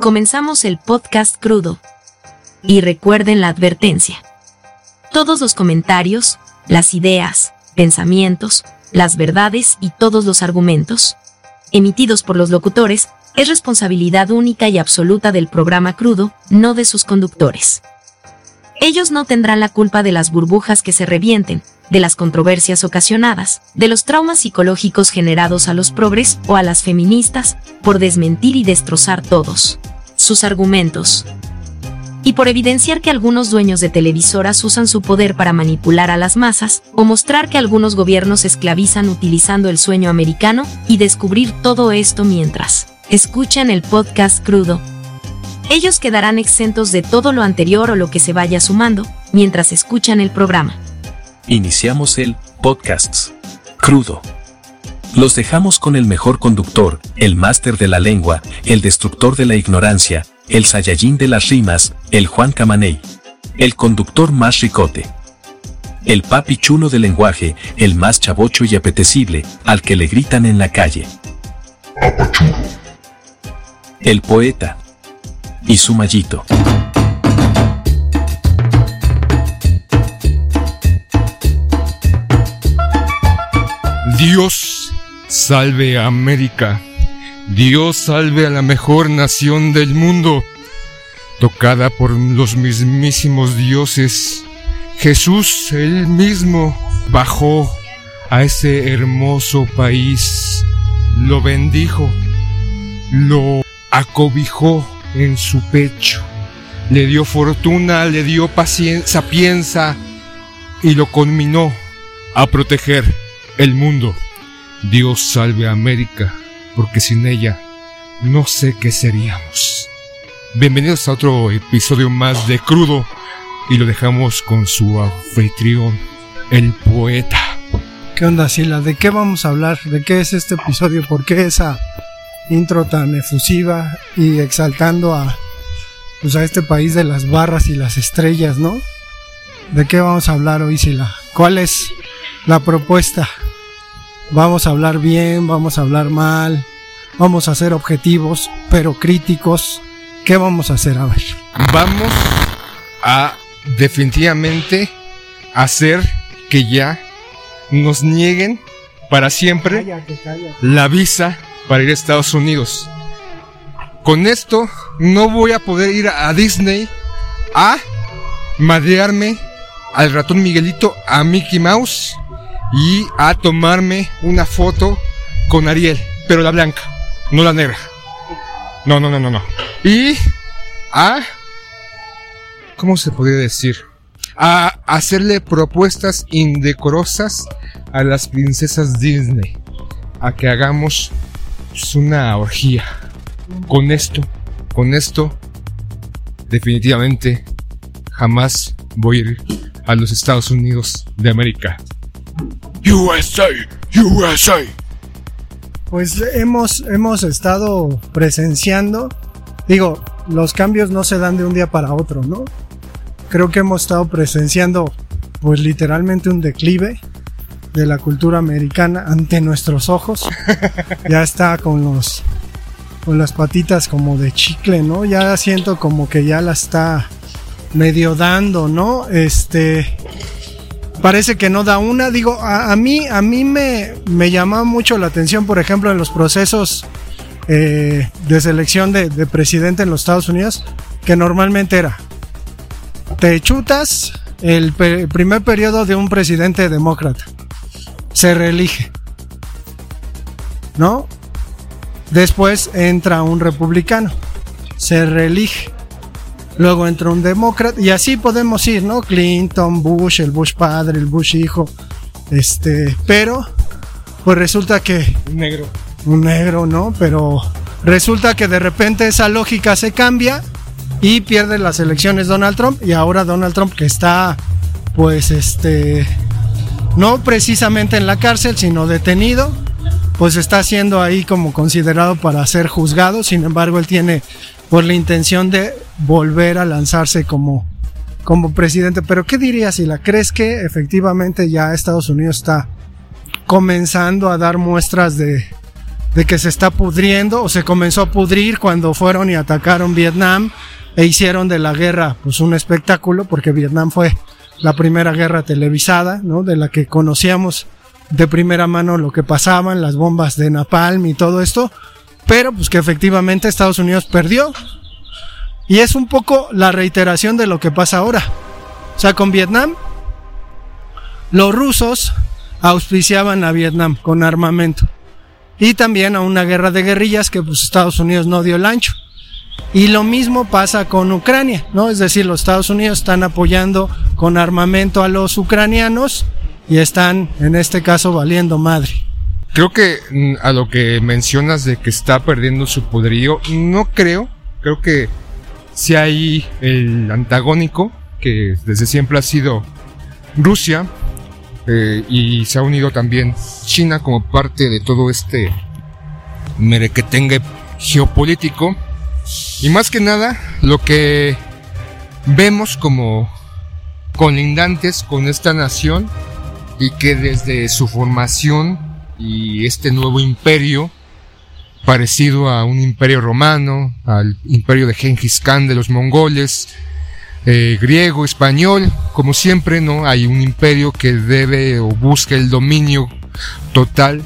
Comenzamos el podcast crudo. Y recuerden la advertencia. Todos los comentarios, las ideas, pensamientos, las verdades y todos los argumentos emitidos por los locutores es responsabilidad única y absoluta del programa crudo, no de sus conductores. Ellos no tendrán la culpa de las burbujas que se revienten, de las controversias ocasionadas, de los traumas psicológicos generados a los progres o a las feministas, por desmentir y destrozar todos sus argumentos. Y por evidenciar que algunos dueños de televisoras usan su poder para manipular a las masas, o mostrar que algunos gobiernos esclavizan utilizando el sueño americano, y descubrir todo esto mientras escuchan el podcast crudo, ellos quedarán exentos de todo lo anterior o lo que se vaya sumando mientras escuchan el programa. Iniciamos el podcast crudo. Los dejamos con el mejor conductor, el máster de la lengua, el destructor de la ignorancia, el Saiyajin de las rimas, el Juan Camaney. El conductor más ricote. El papi chulo del lenguaje, el más chavocho y apetecible, al que le gritan en la calle. El poeta, y su mallito. Dios salve América. Dios salve a la mejor nación del mundo, tocada por los mismísimos dioses. Jesús él mismo bajó a ese hermoso país, lo bendijo, lo acobijó en su pecho. Le dio fortuna, le dio sapienza y lo conminó a proteger el mundo. Dios salve a América, porque sin ella no sé qué seríamos. Bienvenidos a otro episodio más de Crudo y lo dejamos con su anfitrión, el poeta. ¿Qué onda, Sila? ¿De qué vamos a hablar? ¿De qué es este episodio? ¿Por qué esa intro tan efusiva y exaltando a, pues a este país de las barras y las estrellas, ¿no? ¿De qué vamos a hablar hoy, Sila? ¿Cuál es la propuesta? Vamos a hablar bien, vamos a hablar mal, vamos a ser objetivos, pero críticos. ¿Qué vamos a hacer? A ver. Vamos a definitivamente hacer que ya nos nieguen para siempre la visa para ir a Estados Unidos. Con esto no voy a poder ir a Disney a madrearme al ratón Miguelito, a Mickey Mouse y a tomarme una foto con Ariel, pero la blanca, no la negra. No, no, no, no, no. Y a... ¿Cómo se podría decir? A hacerle propuestas indecorosas a las princesas Disney. A que hagamos una orgía. Con esto, con esto, definitivamente jamás voy a ir a los Estados Unidos de América. USA, USA. Pues hemos, hemos estado presenciando, digo, los cambios no se dan de un día para otro, ¿no? Creo que hemos estado presenciando, pues literalmente un declive de la cultura americana ante nuestros ojos. Ya está con los con las patitas como de chicle, ¿no? Ya siento como que ya la está medio dando, ¿no? Este parece que no da una. Digo, a, mí, a mí me, me llama mucho la atención, por ejemplo, en los procesos eh, de selección de, de, presidente en los Estados Unidos, que normalmente era, te chutas el primer periodo de un presidente demócrata se reelige. ¿No? Después entra un republicano, se reelige. Luego entra un demócrata y así podemos ir, ¿no? Clinton, Bush, el Bush padre, el Bush hijo. Este, pero pues resulta que un negro, un negro, ¿no? Pero resulta que de repente esa lógica se cambia y pierde las elecciones Donald Trump y ahora Donald Trump que está pues este no precisamente en la cárcel, sino detenido, pues está siendo ahí como considerado para ser juzgado, sin embargo él tiene por la intención de volver a lanzarse como, como presidente. Pero ¿qué dirías si la crees que efectivamente ya Estados Unidos está comenzando a dar muestras de, de que se está pudriendo o se comenzó a pudrir cuando fueron y atacaron Vietnam e hicieron de la guerra pues un espectáculo porque Vietnam fue la primera guerra televisada, ¿no? De la que conocíamos de primera mano lo que pasaban, las bombas de Napalm y todo esto, pero pues que efectivamente Estados Unidos perdió. Y es un poco la reiteración de lo que pasa ahora. O sea, con Vietnam, los rusos auspiciaban a Vietnam con armamento. Y también a una guerra de guerrillas que pues Estados Unidos no dio el ancho. Y lo mismo pasa con Ucrania, ¿no? Es decir, los Estados Unidos están apoyando con armamento a los ucranianos y están, en este caso, valiendo madre. Creo que mm, a lo que mencionas de que está perdiendo su poderío, no creo. Creo que si hay el antagónico, que desde siempre ha sido Rusia, eh, y se ha unido también China como parte de todo este merequetengue geopolítico. Y más que nada, lo que vemos como colindantes con esta nación y que desde su formación y este nuevo imperio, parecido a un imperio romano, al imperio de Genghis Khan de los mongoles, eh, griego, español, como siempre, ¿no? Hay un imperio que debe o busca el dominio total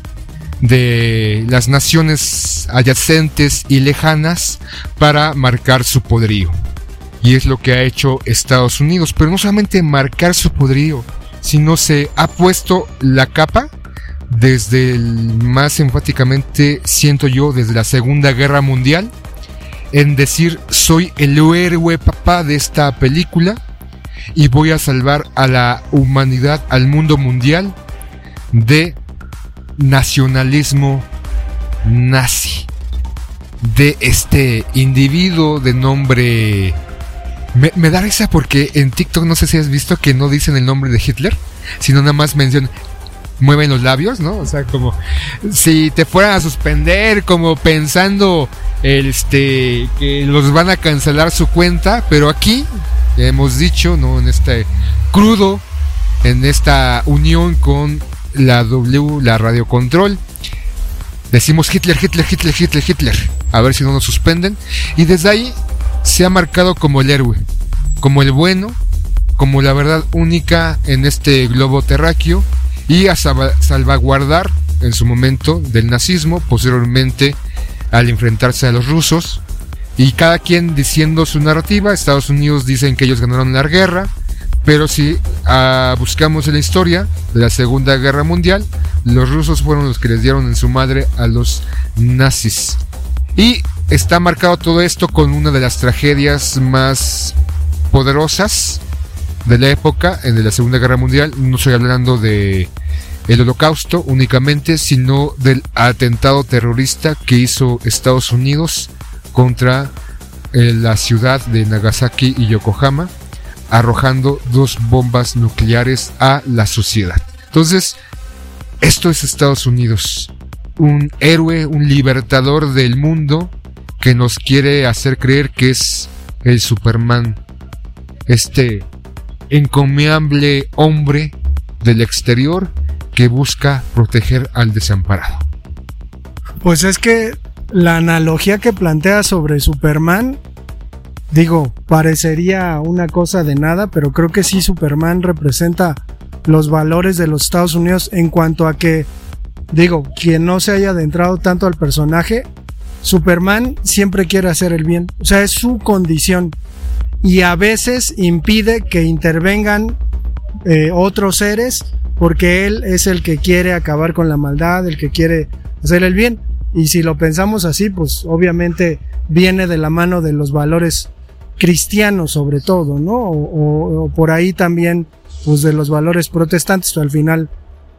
de las naciones adyacentes y lejanas para marcar su poderío. Y es lo que ha hecho Estados Unidos, pero no solamente marcar su poderío, sino se ha puesto la capa desde el más enfáticamente, siento yo, desde la Segunda Guerra Mundial, en decir soy el héroe papá de esta película y voy a salvar a la humanidad, al mundo mundial de nacionalismo nazi. De este individuo de nombre me, da risa porque en TikTok no sé si has visto que no dicen el nombre de Hitler, sino nada más mencionan, mueven los labios, ¿no? O sea, como si te fueran a suspender, como pensando este que los van a cancelar su cuenta, pero aquí hemos dicho, ¿no? En este crudo, en esta unión con la W, la Radio Control, decimos Hitler, Hitler, Hitler, Hitler, Hitler, a ver si no nos suspenden, y desde ahí se ha marcado como el héroe, como el bueno, como la verdad única en este globo terráqueo y a salvaguardar en su momento del nazismo, posteriormente al enfrentarse a los rusos, y cada quien diciendo su narrativa, Estados Unidos dicen que ellos ganaron la guerra, pero si ah, buscamos en la historia de la Segunda Guerra Mundial, los rusos fueron los que les dieron en su madre a los nazis. Y está marcado todo esto con una de las tragedias más poderosas de la época, en la Segunda Guerra Mundial. No estoy hablando de el holocausto únicamente, sino del atentado terrorista que hizo Estados Unidos contra eh, la ciudad de Nagasaki y Yokohama, arrojando dos bombas nucleares a la sociedad. Entonces, esto es Estados Unidos un héroe, un libertador del mundo que nos quiere hacer creer que es el Superman. Este encomiable hombre del exterior que busca proteger al desamparado. Pues es que la analogía que plantea sobre Superman, digo, parecería una cosa de nada, pero creo que sí Superman representa los valores de los Estados Unidos en cuanto a que digo, quien no se haya adentrado tanto al personaje, Superman siempre quiere hacer el bien. O sea, es su condición. Y a veces impide que intervengan eh, otros seres porque él es el que quiere acabar con la maldad, el que quiere hacer el bien. Y si lo pensamos así, pues obviamente viene de la mano de los valores cristianos sobre todo, ¿no? O, o por ahí también, pues de los valores protestantes, al final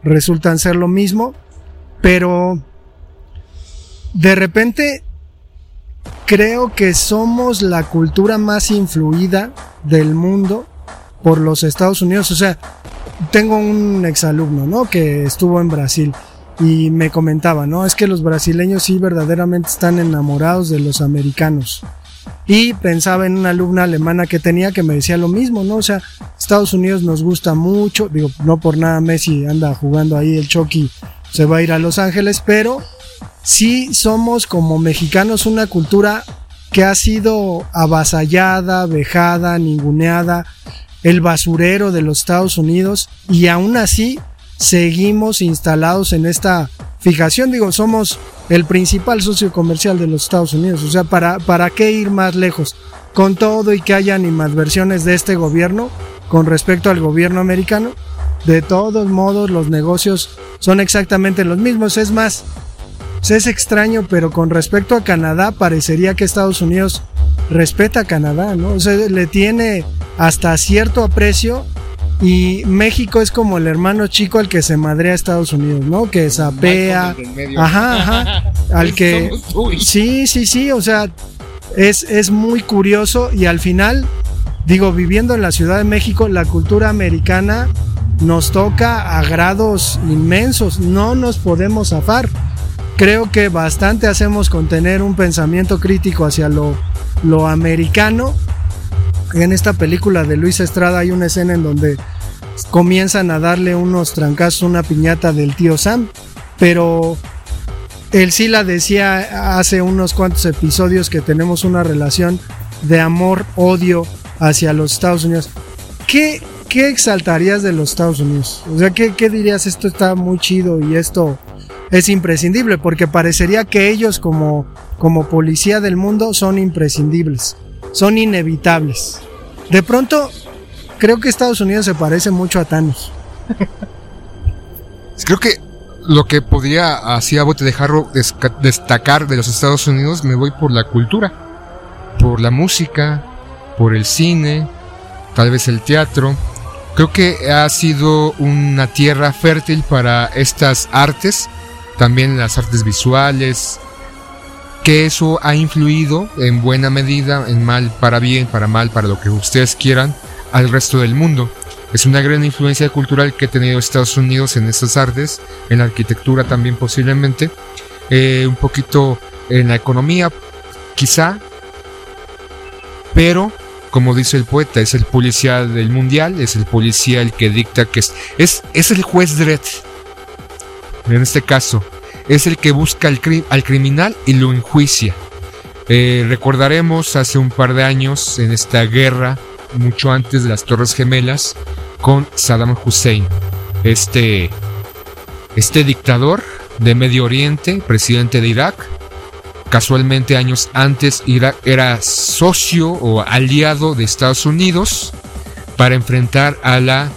resultan ser lo mismo pero de repente creo que somos la cultura más influida del mundo por los Estados Unidos. O sea, tengo un exalumno, ¿no? Que estuvo en Brasil y me comentaba, ¿no? Es que los brasileños sí verdaderamente están enamorados de los americanos. Y pensaba en una alumna alemana que tenía que me decía lo mismo, ¿no? O sea, Estados Unidos nos gusta mucho, digo, no por nada Messi anda jugando ahí el Chucky se va a ir a Los Ángeles, pero sí somos como mexicanos una cultura que ha sido avasallada, vejada, ninguneada, el basurero de los Estados Unidos y aún así seguimos instalados en esta fijación. Digo, somos el principal socio comercial de los Estados Unidos. O sea, ¿para, para qué ir más lejos? Con todo y que haya animadversiones de este gobierno con respecto al gobierno americano, de todos modos los negocios son exactamente los mismos. Es más, es extraño, pero con respecto a Canadá parecería que Estados Unidos respeta a Canadá, ¿no? O sea, le tiene hasta cierto aprecio y México es como el hermano chico al que se madrea a Estados Unidos, ¿no? Que sapea. Ajá, ajá. Al que. Sí, sí, sí. O sea, es, es muy curioso. Y al final, digo, viviendo en la Ciudad de México, la cultura americana nos toca a grados inmensos. No nos podemos zafar. Creo que bastante hacemos con tener un pensamiento crítico hacia lo, lo americano en esta película de Luis Estrada hay una escena en donde comienzan a darle unos trancazos una piñata del tío Sam, pero él sí la decía hace unos cuantos episodios que tenemos una relación de amor-odio hacia los Estados Unidos. ¿Qué, ¿Qué exaltarías de los Estados Unidos? O sea, ¿qué, ¿qué dirías? Esto está muy chido y esto es imprescindible, porque parecería que ellos como, como policía del mundo son imprescindibles son inevitables. De pronto, creo que Estados Unidos se parece mucho a Thanos. Creo que lo que podría así a bote de jarro destacar de los Estados Unidos me voy por la cultura, por la música, por el cine, tal vez el teatro. Creo que ha sido una tierra fértil para estas artes, también las artes visuales, que eso ha influido en buena medida, en mal para bien, para mal, para lo que ustedes quieran, al resto del mundo. Es una gran influencia cultural que ha tenido Estados Unidos en estas artes, en la arquitectura también posiblemente, eh, un poquito en la economía, quizá, pero como dice el poeta, es el policía del mundial, es el policía el que dicta que es, es, es el juez Dredd. En este caso, es el que busca al, criminal y lo enjuicia. Eh, recordaremos hace un par de años en esta guerra, mucho antes de las Torres Gemelas, con Saddam Hussein, este, este dictador de Medio Oriente, presidente de Irak. Casualmente años antes Irak era socio o aliado de Estados Unidos para enfrentar a la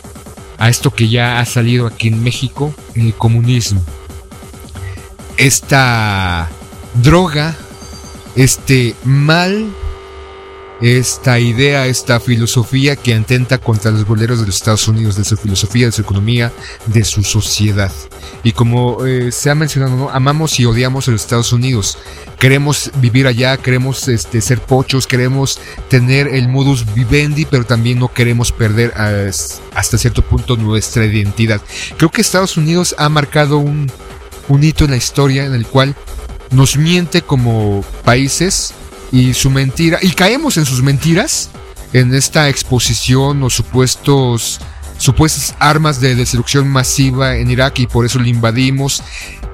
a esto que ya ha salido aquí en México, el comunismo. Esta droga, este mal, esta idea, esta filosofía que atenta contra los boleros de los Estados Unidos, de su filosofía, de su economía, de su sociedad. Y como eh, se ha mencionado, amamos y odiamos a los Estados Unidos. Queremos vivir allá, queremos este, ser pochos, queremos tener el modus vivendi, pero también no queremos perder hasta cierto punto nuestra identidad. Creo que Estados Unidos ha marcado un hito en la historia en el cual nos miente como países y su mentira, y caemos en sus mentiras en esta exposición o supuestos supuestas armas de destrucción masiva en Irak y por eso lo invadimos.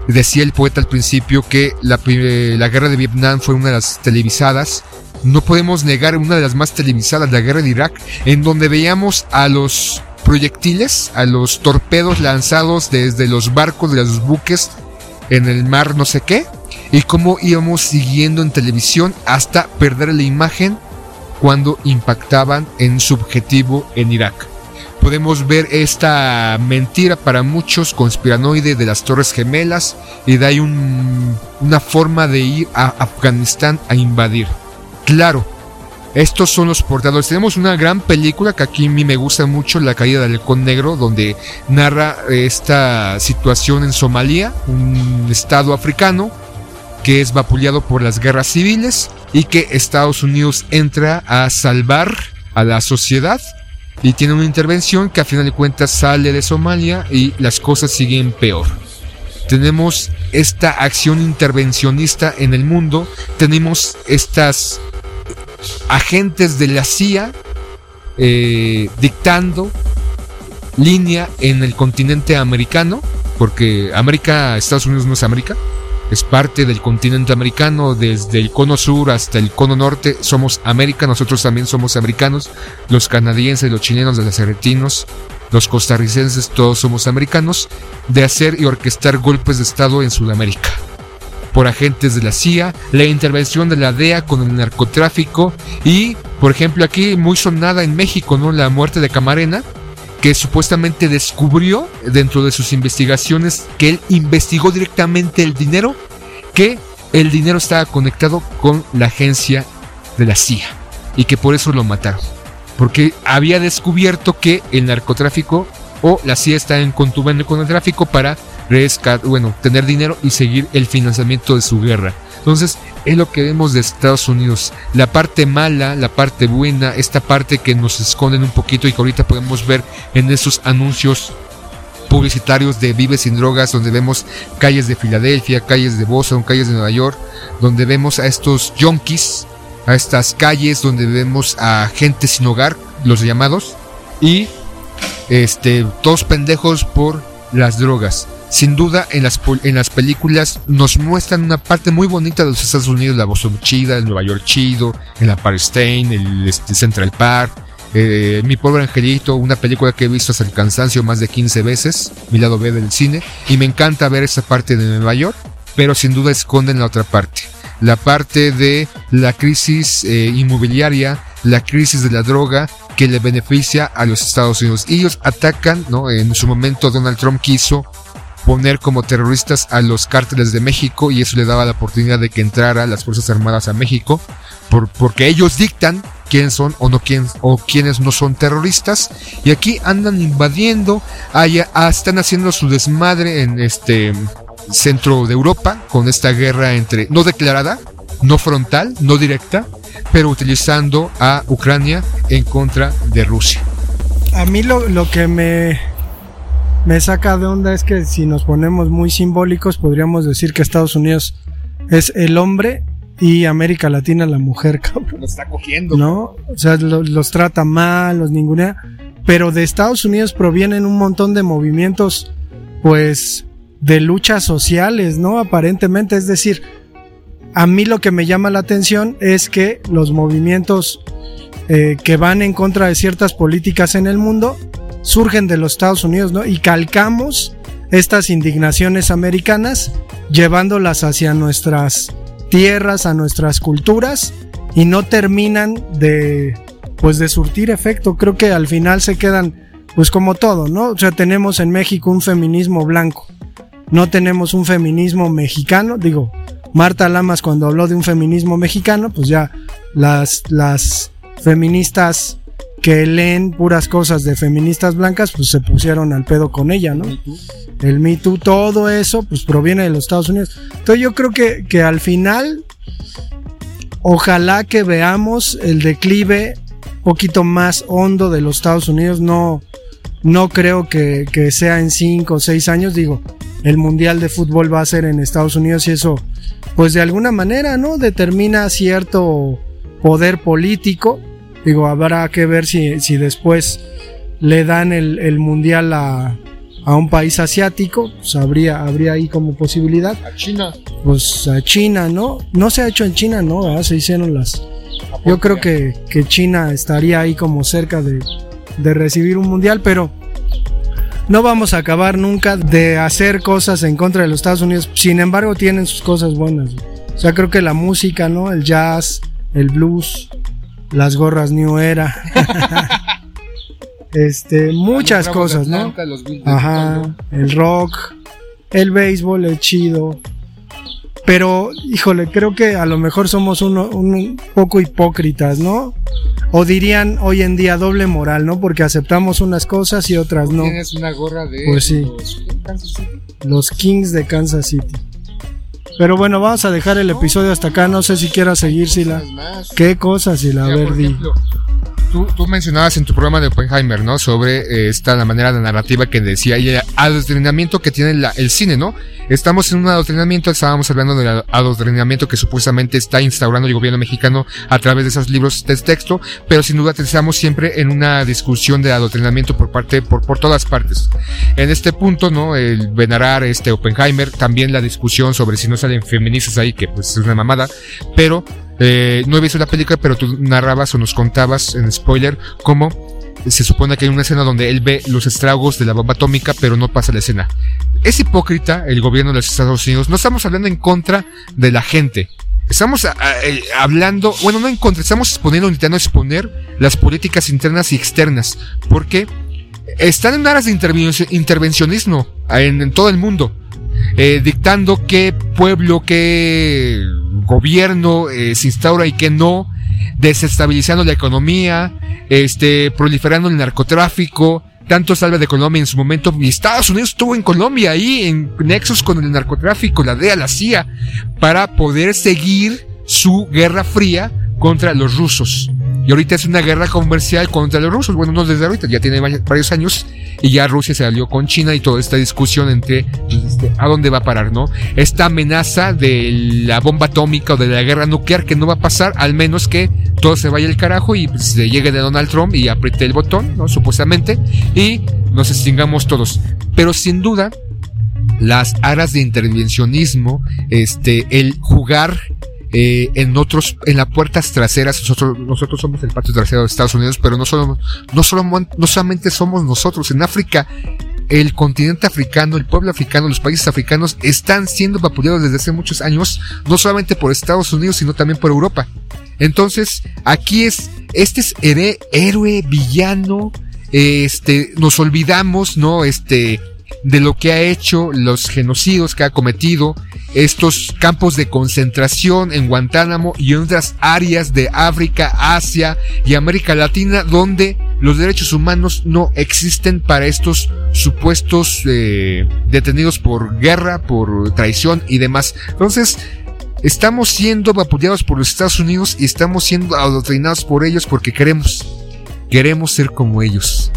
Decía el poeta al principio que la, la, guerra de Vietnam fue una de las televisadas. No podemos negar una de las más televisadas, la guerra de Irak, en donde veíamos a los proyectiles, a los torpedos lanzados desde los barcos de los buques en el mar no sé qué, y cómo íbamos siguiendo en televisión hasta perder la imagen cuando impactaban en su objetivo en Irak. Podemos ver esta mentira para muchos conspiranoide de las Torres Gemelas y de ahí una forma de ir a Afganistán a invadir. Claro, estos son los portadores. Tenemos una gran película que aquí a mí me gusta mucho, La caída del halcón negro, donde narra esta situación en Somalia, un estado africano que es vapuleado por las guerras civiles y que Estados Unidos entra a salvar a la sociedad y tiene una intervención que a final de cuentas sale de Somalia y las cosas siguen peor. Tenemos esta acción intervencionista en el mundo, tenemos estas agentes de la CIA eh, dictando línea en el continente americano, porque América, Estados Unidos no es América, es parte del continente americano, desde el cono sur hasta el cono norte, somos América, nosotros también somos americanos, los canadienses, los chilenos, los argentinos, los costarricenses, todos somos americanos, de hacer y orquestar golpes de Estado en Sudamérica. Por agentes de la CIA, la intervención de la DEA con el narcotráfico y, por ejemplo, aquí muy sonada en México, ¿no? La muerte de Camarena, que supuestamente descubrió dentro de sus investigaciones que él investigó directamente el dinero, que el dinero estaba conectado con la agencia de la CIA y que por eso lo mataron. Porque había descubierto que el narcotráfico o la CIA está en contubernio con el tráfico para bueno, tener dinero y seguir el financiamiento de su guerra. Entonces, es lo que vemos de Estados Unidos. La parte mala, la parte buena, esta parte que nos esconden un poquito y que ahorita podemos ver en esos anuncios publicitarios de Vive sin drogas, donde vemos calles de Filadelfia, calles de Boston, calles de Nueva York, donde vemos a estos junkies, a estas calles donde vemos a gente sin hogar, los llamados, y este, todos pendejos por las drogas. Sin duda, en las, en las películas nos muestran una parte muy bonita de los Estados Unidos, la Boston chida, el Nueva York chido, el Empire State, el este, Central Park, eh, Mi pobre angelito, una película que he visto hasta el cansancio más de 15 veces, mi lado B del cine, y me encanta ver esa parte de Nueva York, pero sin duda esconden la otra parte, la parte de la crisis eh, inmobiliaria, la crisis de la droga que le beneficia a los Estados Unidos. Ellos atacan, ¿no? En su momento Donald Trump quiso poner como terroristas a los cárteles de México y eso le daba la oportunidad de que entrara las Fuerzas Armadas a México por, porque ellos dictan quiénes son o no quién, o quiénes no son terroristas. Y aquí andan invadiendo allá, ah, están haciendo su desmadre en este centro de Europa con esta guerra entre no declarada no frontal no directa pero utilizando a Ucrania en contra de Rusia. A mí lo, lo que me me saca de onda es que si nos ponemos muy simbólicos, podríamos decir que Estados Unidos es el hombre y América Latina la mujer, cabrón. Lo está cogiendo. ¿No? O sea, los trata mal, los ningunea. Pero de Estados Unidos provienen un montón de movimientos, pues, de luchas sociales, ¿no? Aparentemente, es decir, a mí lo que me llama la atención es que los movimientos eh, que van en contra de ciertas políticas en el mundo surgen de los Estados Unidos, ¿no? Y calcamos estas indignaciones americanas llevándolas hacia nuestras tierras, a nuestras culturas y no terminan de pues de surtir efecto. Creo que al final se quedan pues como todo, ¿no? O sea, tenemos en México un feminismo blanco. No tenemos un feminismo mexicano, digo, Marta Lamas cuando habló de un feminismo mexicano, pues ya las las feministas que leen puras cosas de feministas blancas, pues se pusieron al pedo con ella, ¿no? El Me Too, todo eso, pues proviene de los Estados Unidos. Entonces yo creo que, que al final, ojalá que veamos el declive un poquito más hondo de los Estados Unidos, no, no creo que, que sea en cinco o seis años, digo, el Mundial de Fútbol va a ser en Estados Unidos y eso, pues de alguna manera, ¿no? Determina cierto poder político Digo, habrá que ver si, si después le dan el, el mundial a, a, un país asiático, pues habría, habría ahí como posibilidad. A China. Pues a China, ¿no? No se ha hecho en China, ¿no? Se hicieron las... Yo creo que, que China estaría ahí como cerca de, de recibir un mundial, pero no vamos a acabar nunca de hacer cosas en contra de los Estados Unidos. Sin embargo, tienen sus cosas buenas. O sea, creo que la música, ¿no? El jazz, el blues, las gorras New Era. este, muchas cosas, ¿no? Ajá, el rock, el béisbol es chido. Pero, híjole, creo que a lo mejor somos un poco hipócritas, ¿no? O dirían hoy en día doble moral, ¿no? Porque aceptamos unas cosas y otras no. Tienes una gorra de pues sí. los Kings de Kansas City. Pero bueno, vamos a dejar el episodio hasta acá. No sé si quieras seguir, Sila. ¿Qué cosas, Sila? A ver, di. Tú, tú, mencionabas en tu programa de Oppenheimer, ¿no? Sobre eh, esta la manera de narrativa que decía y el adoctrinamiento que tiene el cine, ¿no? Estamos en un adoctrinamiento, estábamos hablando del adoctrinamiento que supuestamente está instaurando el gobierno mexicano a través de esos libros de texto, pero sin duda estamos siempre en una discusión de adoctrinamiento por parte, por todas partes. En este punto, ¿no? El venerar este Oppenheimer, también la discusión sobre si no salen feministas ahí, que pues es una mamada, pero eh, no he visto la película, pero tú narrabas o nos contabas en spoiler cómo se supone que hay una escena donde él ve los estragos de la bomba atómica, pero no pasa la escena. Es hipócrita el gobierno de los Estados Unidos. No estamos hablando en contra de la gente. Estamos eh, hablando, bueno, no en contra, estamos exponiendo, intentando exponer las políticas internas y externas. Porque están en aras de intervencionismo en todo el mundo. Eh, dictando qué pueblo, qué gobierno eh, se instaura y qué no, desestabilizando la economía, este, proliferando el narcotráfico, tanto salva de Colombia en su momento, y Estados Unidos estuvo en Colombia ahí, en nexos con el narcotráfico, la DEA, la CIA, para poder seguir su guerra fría contra los rusos. Y ahorita es una guerra comercial contra los rusos. Bueno, no desde ahorita, ya tiene varios años. Y ya Rusia se alió con China y toda esta discusión entre pues, este, a dónde va a parar, ¿no? Esta amenaza de la bomba atómica o de la guerra nuclear que no va a pasar, al menos que todo se vaya al carajo y pues, se llegue de Donald Trump y apriete el botón, ¿no? Supuestamente. Y nos extingamos todos. Pero sin duda, las aras de intervencionismo, este, el jugar eh, en otros, en las puertas traseras, nosotros, nosotros somos el patio trasero de Estados Unidos, pero no solo, no solo, no solamente somos nosotros, en África, el continente africano, el pueblo africano, los países africanos están siendo vapuleados desde hace muchos años, no solamente por Estados Unidos, sino también por Europa. Entonces, aquí es, este es héroe, villano, este, nos olvidamos, ¿no? Este, de lo que ha hecho, los genocidios que ha cometido, estos campos de concentración en Guantánamo y en otras áreas de África, Asia y América Latina donde los derechos humanos no existen para estos supuestos eh, detenidos por guerra, por traición y demás. Entonces, estamos siendo vapuleados por los Estados Unidos y estamos siendo adoctrinados por ellos porque queremos, queremos ser como ellos.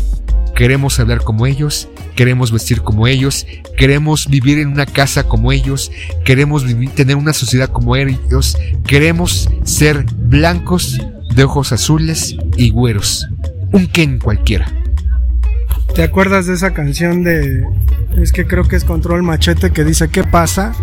Queremos hablar como ellos, queremos vestir como ellos, queremos vivir en una casa como ellos, queremos vivir, tener una sociedad como ellos, queremos ser blancos, de ojos azules y güeros. Un Ken cualquiera. ¿Te acuerdas de esa canción de... Es que creo que es Control Machete que dice, ¿qué pasa?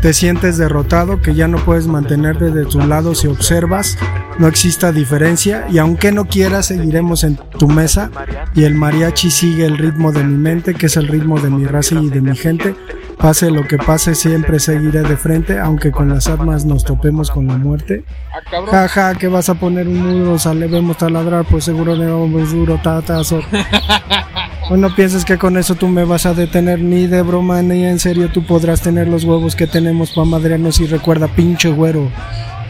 Te sientes derrotado, que ya no puedes mantenerte de tu lado si observas, no exista diferencia y aunque no quieras seguiremos en tu mesa y el mariachi sigue el ritmo de mi mente, que es el ritmo de mi raza y de mi gente. Pase lo que pase, siempre seguiré de frente, aunque con las armas nos topemos con la muerte. Jaja, ja, que vas a poner un muro, sale, vemos taladrar, pues seguro de vamos duro, tatazo. O no pienses que con eso tú me vas a detener, ni de broma ni en serio tú podrás tener los huevos que tenemos para madrearnos y recuerda, pinche güero,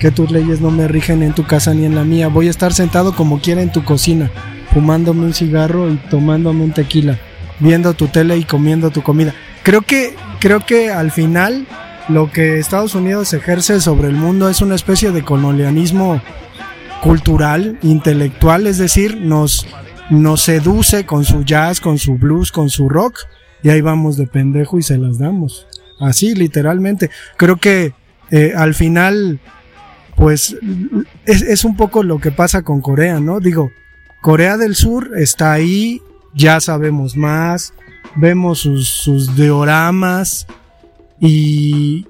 que tus leyes no me rigen en tu casa ni en la mía. Voy a estar sentado como quiera en tu cocina, fumándome un cigarro y tomándome un tequila, viendo tu tele y comiendo tu comida. Creo que, creo que al final lo que Estados Unidos ejerce sobre el mundo es una especie de colonialismo cultural, intelectual, es decir, nos nos seduce con su jazz, con su blues, con su rock, y ahí vamos de pendejo y se las damos. Así, literalmente. Creo que eh, al final, pues, es, es, un poco lo que pasa con Corea, ¿no? Digo, Corea del Sur está ahí, ya sabemos más, vemos sus, sus dioramas y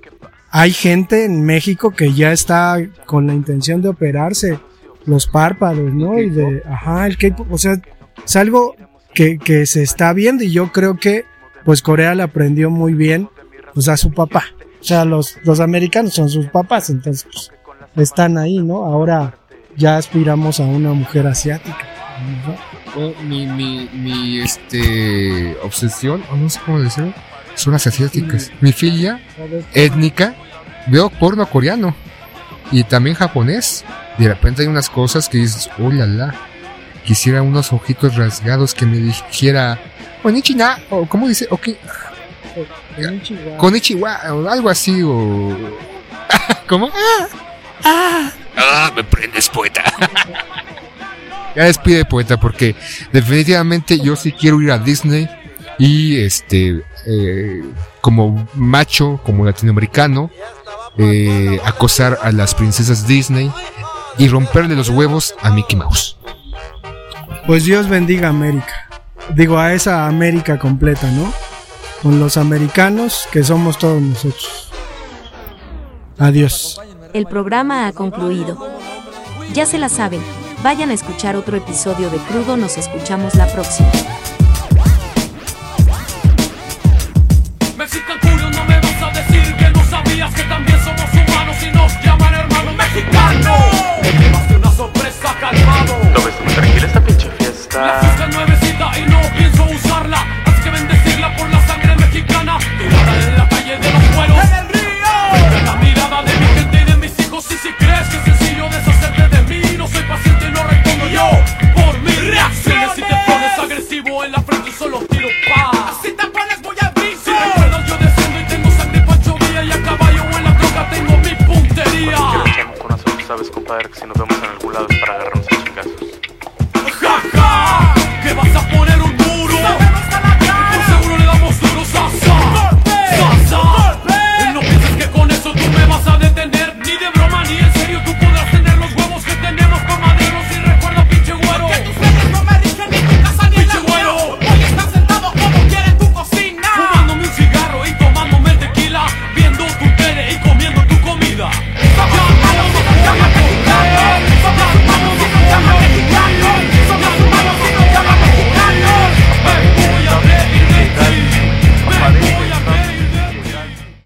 hay gente en México que ya está con la intención de operarse los párpados, ¿no? Y de, ajá, el K-pop, o sea, es algo que, que se está viendo y yo creo que, pues Corea le aprendió muy bien, pues a su papá. O sea, los, los americanos son sus papás, entonces, pues, están ahí, ¿no? Ahora ya aspiramos a una mujer asiática. Mi, mi, mi, este, obsesión, o no sé cómo decirlo, son las asiáticas. Mi filia étnica, veo porno coreano y también japonés. De repente hay unas cosas que dices, oh la la, quisiera unos ojitos rasgados que me dijera, Konichiwa, o como dice, ok, Konichiwa, o algo así, o. ¿Cómo? Ah, ah, ah, me prendes, poeta. Ya despide, poeta, porque definitivamente yo sí quiero ir a Disney y a este eh, como macho, como latinoamericano, eh, acosar a las princesas Disney y romperle los huevos a Mickey Mouse. Pues Dios bendiga América. Digo, a esa América completa, ¿no? Con los americanos que somos todos nosotros. Adiós. El programa ha concluido. Ya se la saben, vayan a escuchar otro episodio de Crudo, nos escuchamos la próxima. que también somos humanos y nos llaman hermanos mexicanos. Más de una sorpresa calmado. ¿Lo ves muy tranquila esta pinche fiesta?